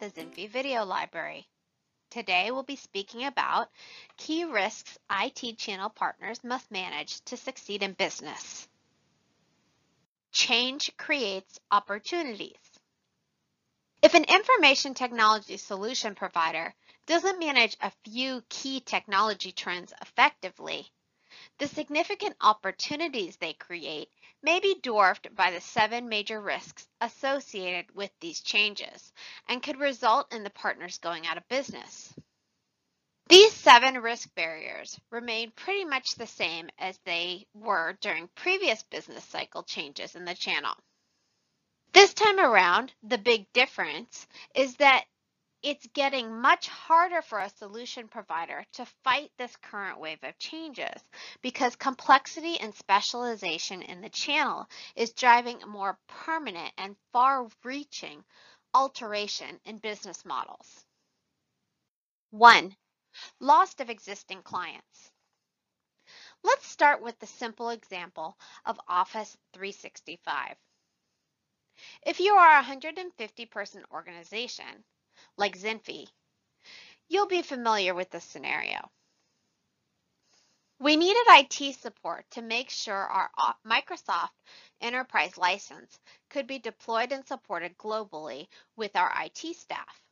the Zinfi video library. Today we'll be speaking about key risks IT channel partners must manage to succeed in business. Change creates opportunities. If an information technology solution provider doesn't manage a few key technology trends effectively, the significant opportunities they create may be dwarfed by the seven major risks associated with these changes and could result in the partners going out of business. These seven risk barriers remain pretty much the same as they were during previous business cycle changes in the channel. This time around, the big difference is that it's getting much harder for a solution provider to fight this current wave of changes because complexity and specialization in the channel is driving more permanent and far-reaching alteration in business models. One, loss of existing clients. Let's start with the simple example of Office 365. If you are a 150 person organization, like Zinfi, you'll be familiar with this scenario. We needed IT support to make sure our Microsoft Enterprise license could be deployed and supported globally with our IT staff.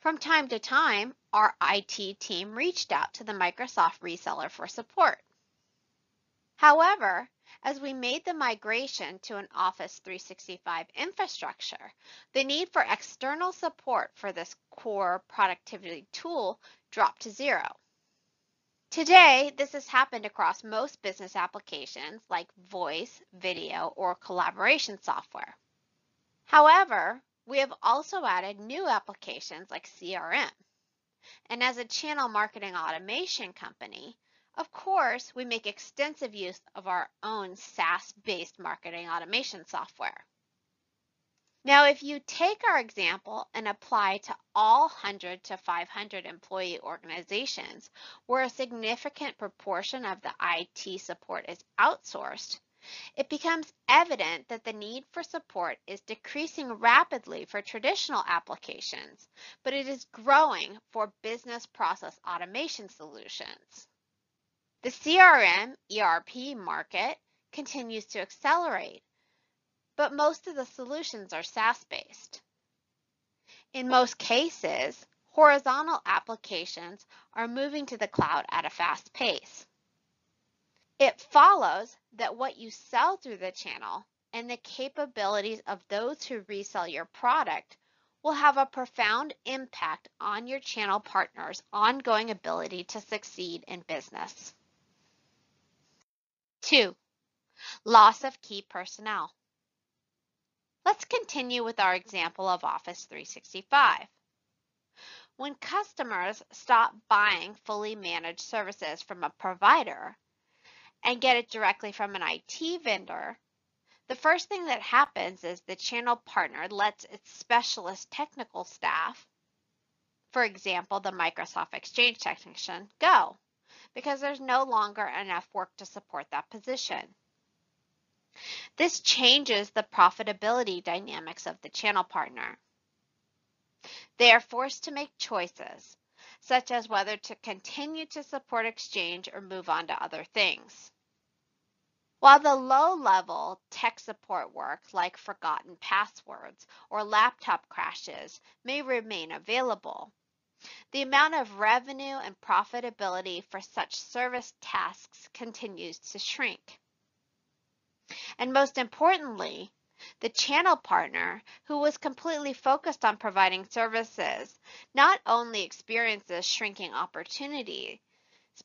From time to time, our IT team reached out to the Microsoft reseller for support. However, as we made the migration to an Office 365 infrastructure, the need for external support for this core productivity tool dropped to zero. Today, this has happened across most business applications like voice, video, or collaboration software. However, we have also added new applications like CRM. And as a channel marketing automation company, of course, we make extensive use of our own SaaS-based marketing automation software. Now, if you take our example and apply to all 100 to 500 employee organizations where a significant proportion of the IT support is outsourced, it becomes evident that the need for support is decreasing rapidly for traditional applications, but it is growing for business process automation solutions. The CRM ERP market continues to accelerate, but most of the solutions are SaaS-based. In most cases, horizontal applications are moving to the cloud at a fast pace. It follows that what you sell through the channel and the capabilities of those who resell your product will have a profound impact on your channel partners' ongoing ability to succeed in business. Two, loss of key personnel. Let's continue with our example of Office 365. When customers stop buying fully managed services from a provider and get it directly from an IT vendor, the first thing that happens is the channel partner lets its specialist technical staff, for example, the Microsoft Exchange technician, go because there's no longer enough work to support that position. This changes the profitability dynamics of the channel partner. They are forced to make choices, such as whether to continue to support Exchange or move on to other things. While the low-level tech support work like forgotten passwords or laptop crashes may remain available, the amount of revenue and profitability for such service tasks continues to shrink. And most importantly, the channel partner who was completely focused on providing services not only experiences shrinking opportunity,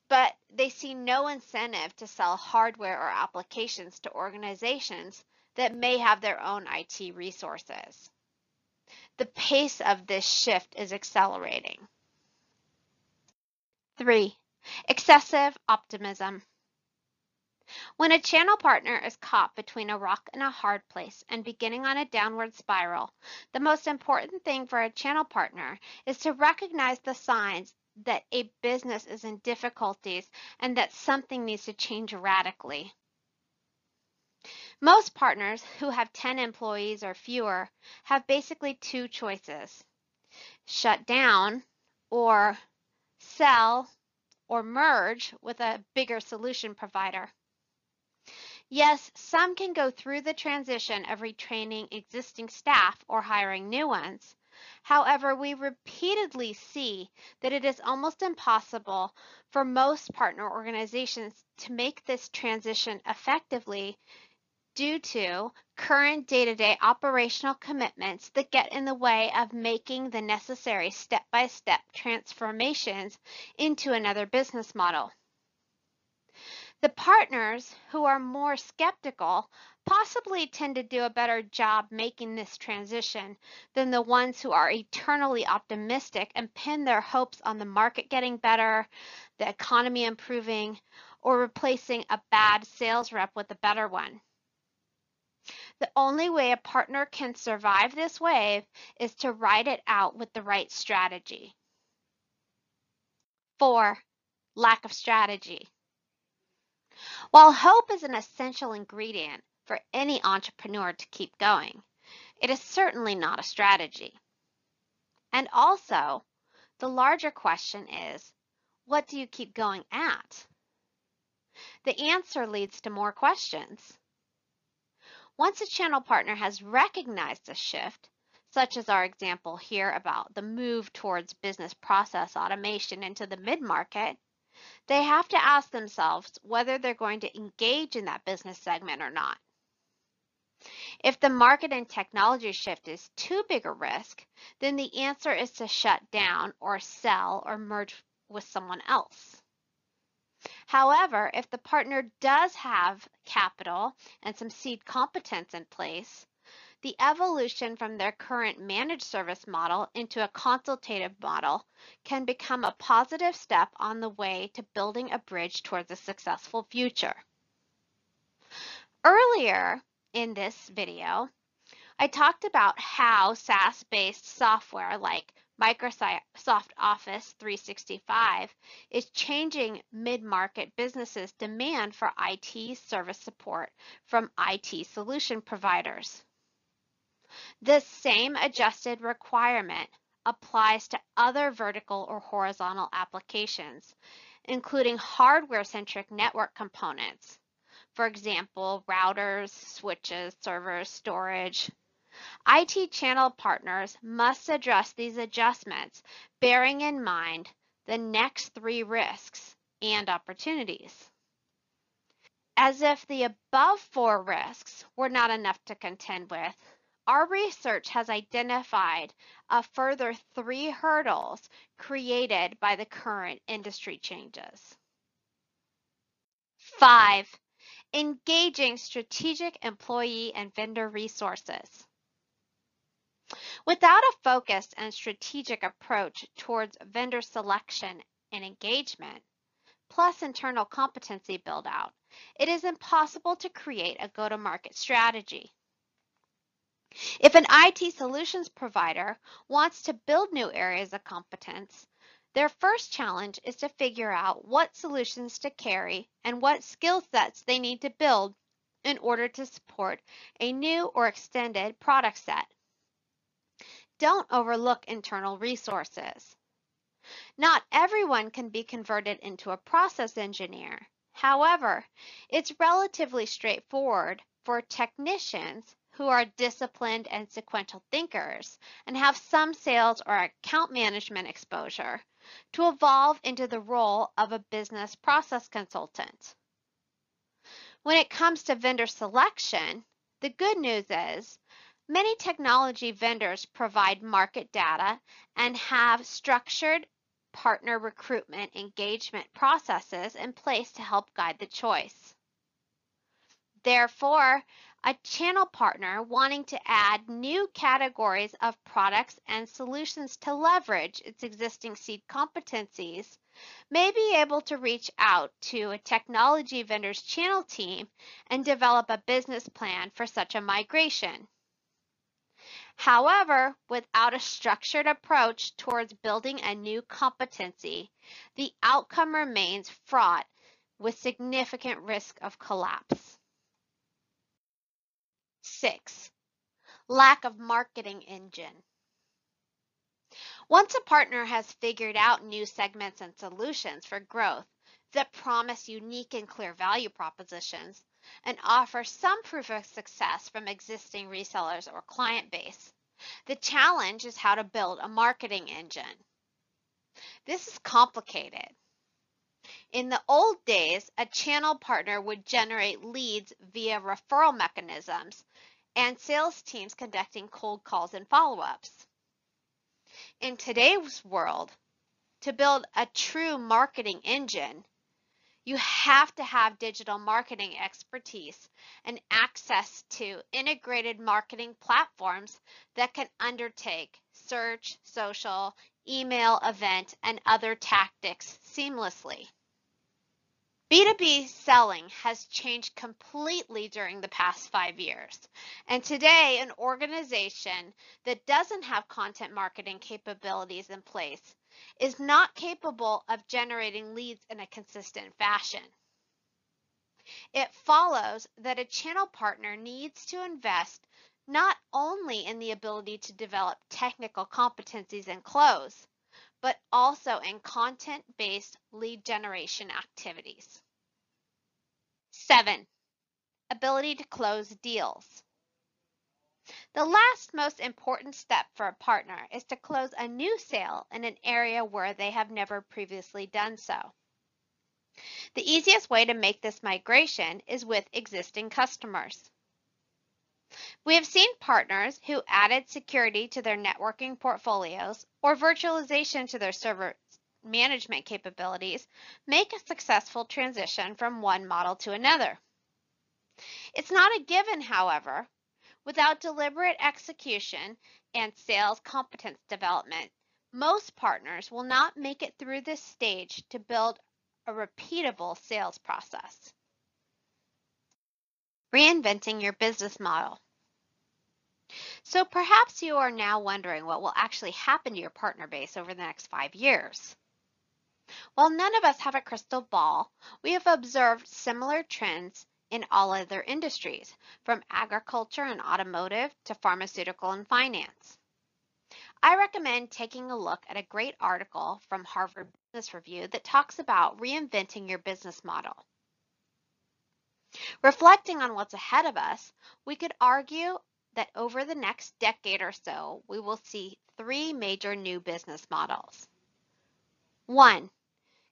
but they see no incentive to sell hardware or applications to organizations that may have their own IT resources. The pace of this shift is accelerating. Three, excessive optimism. When a channel partner is caught between a rock and a hard place and beginning on a downward spiral, the most important thing for a channel partner is to recognize the signs that a business is in difficulties and that something needs to change radically. Most partners who have 10 employees or fewer have basically two choices. shut down or sell or merge with a bigger solution provider. Yes, some can go through the transition of retraining existing staff or hiring new ones. However, we repeatedly see that it is almost impossible for most partner organizations to make this transition effectively due to current day-to-day operational commitments that get in the way of making the necessary step-by-step transformations into another business model. The partners who are more skeptical possibly tend to do a better job making this transition than the ones who are eternally optimistic and pin their hopes on the market getting better, the economy improving, or replacing a bad sales rep with a better one. The only way a partner can survive this wave is to ride it out with the right strategy. Four, lack of strategy. While hope is an essential ingredient for any entrepreneur to keep going, it is certainly not a strategy. And also, the larger question is, what do you keep going at? The answer leads to more questions. Once a channel partner has recognized a shift, such as our example here about the move towards business process automation into the mid-market, they have to ask themselves whether they're going to engage in that business segment or not. If the market and technology shift is too big a risk, then the answer is to shut down or sell or merge with someone else. However, if the partner does have capital and some seed competence in place, the evolution from their current managed service model into a consultative model can become a positive step on the way to building a bridge towards a successful future. Earlier in this video, I talked about how SaaS-based software like Microsoft Office 365 is changing mid-market businesses' demand for IT service support from IT solution providers. This same adjusted requirement applies to other vertical or horizontal applications, including hardware-centric network components. For example, routers, switches, servers, storage. IT channel partners must address these adjustments, bearing in mind the next three risks and opportunities. As if the above four risks were not enough to contend with, our research has identified a further three hurdles created by the current industry changes. Five, engaging strategic employee and vendor resources. Without a focused and strategic approach towards vendor selection and engagement, plus internal competency build out, it is impossible to create a go-to-market strategy. If an IT solutions provider wants to build new areas of competence, their first challenge is to figure out what solutions to carry and what skill sets they need to build in order to support a new or extended product set. Don't overlook internal resources. Not everyone can be converted into a process engineer. However, it's relatively straightforward for technicians who are disciplined and sequential thinkers and have some sales or account management exposure to evolve into the role of a business process consultant. When it comes to vendor selection, the good news is many technology vendors provide market data and have structured partner recruitment engagement processes in place to help guide the choice. Therefore, a channel partner wanting to add new categories of products and solutions to leverage its existing seed competencies may be able to reach out to a technology vendor's channel team and develop a business plan for such a migration. However, without a structured approach towards building a new competency, the outcome remains fraught with significant risk of collapse. Six, lack of marketing engine. Once a partner has figured out new segments and solutions for growth that promise unique and clear value propositions and offer some proof of success from existing resellers or client base, the challenge is how to build a marketing engine. This is complicated. In the old days, a channel partner would generate leads via referral mechanisms and sales teams conducting cold calls and follow-ups. In today's world, to build a true marketing engine, you have to have digital marketing expertise and access to integrated marketing platforms that can undertake search, social, email, event, and other tactics seamlessly. B2B selling has changed completely during the past five years. And today, an organization that doesn't have content marketing capabilities in place is not capable of generating leads in a consistent fashion. It follows that a channel partner needs to invest not only in the ability to develop technical competencies and close, but also in content-based lead generation activities. Seven, ability to close deals. The last most important step for a partner is to close a new sale in an area where they have never previously done so. The easiest way to make this migration is with existing customers. We have seen partners who added security to their networking portfolios or virtualization to their server management capabilities make a successful transition from one model to another. It's not a given, however. Without deliberate execution and sales competence development, most partners will not make it through this stage to build a repeatable sales process. Reinventing your business model. So perhaps you are now wondering what will actually happen to your partner base over the next five years. While none of us have a crystal ball, we have observed similar trends in all other industries, from agriculture and automotive to pharmaceutical and finance. I recommend taking a look at a great article from Harvard Business Review that talks about reinventing your business model. Reflecting on what's ahead of us, we could argue that over the next decade or so, we will see three major new business models. One,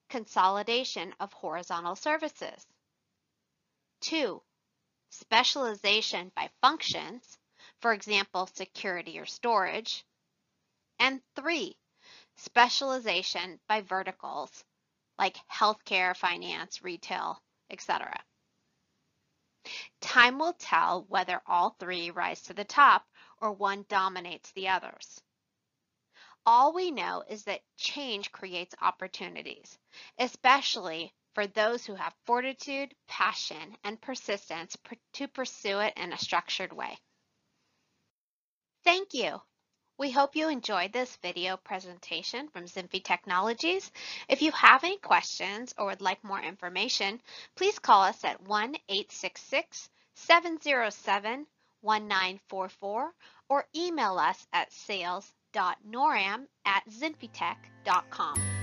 consolidation of horizontal services. Two, specialization by functions, for example, security or storage. And three, specialization by verticals like healthcare, finance, retail, etc. Time will tell whether all three rise to the top or one dominates the others. All we know is that change creates opportunities, especially for those who have fortitude, passion, and persistence to pursue it in a structured way. Thank you. We hope you enjoyed this video presentation from Zinfi Technologies. If you have any questions or would like more information, please call us at 1-866-707-1944 or email us at sales.noram at zinfitech.com.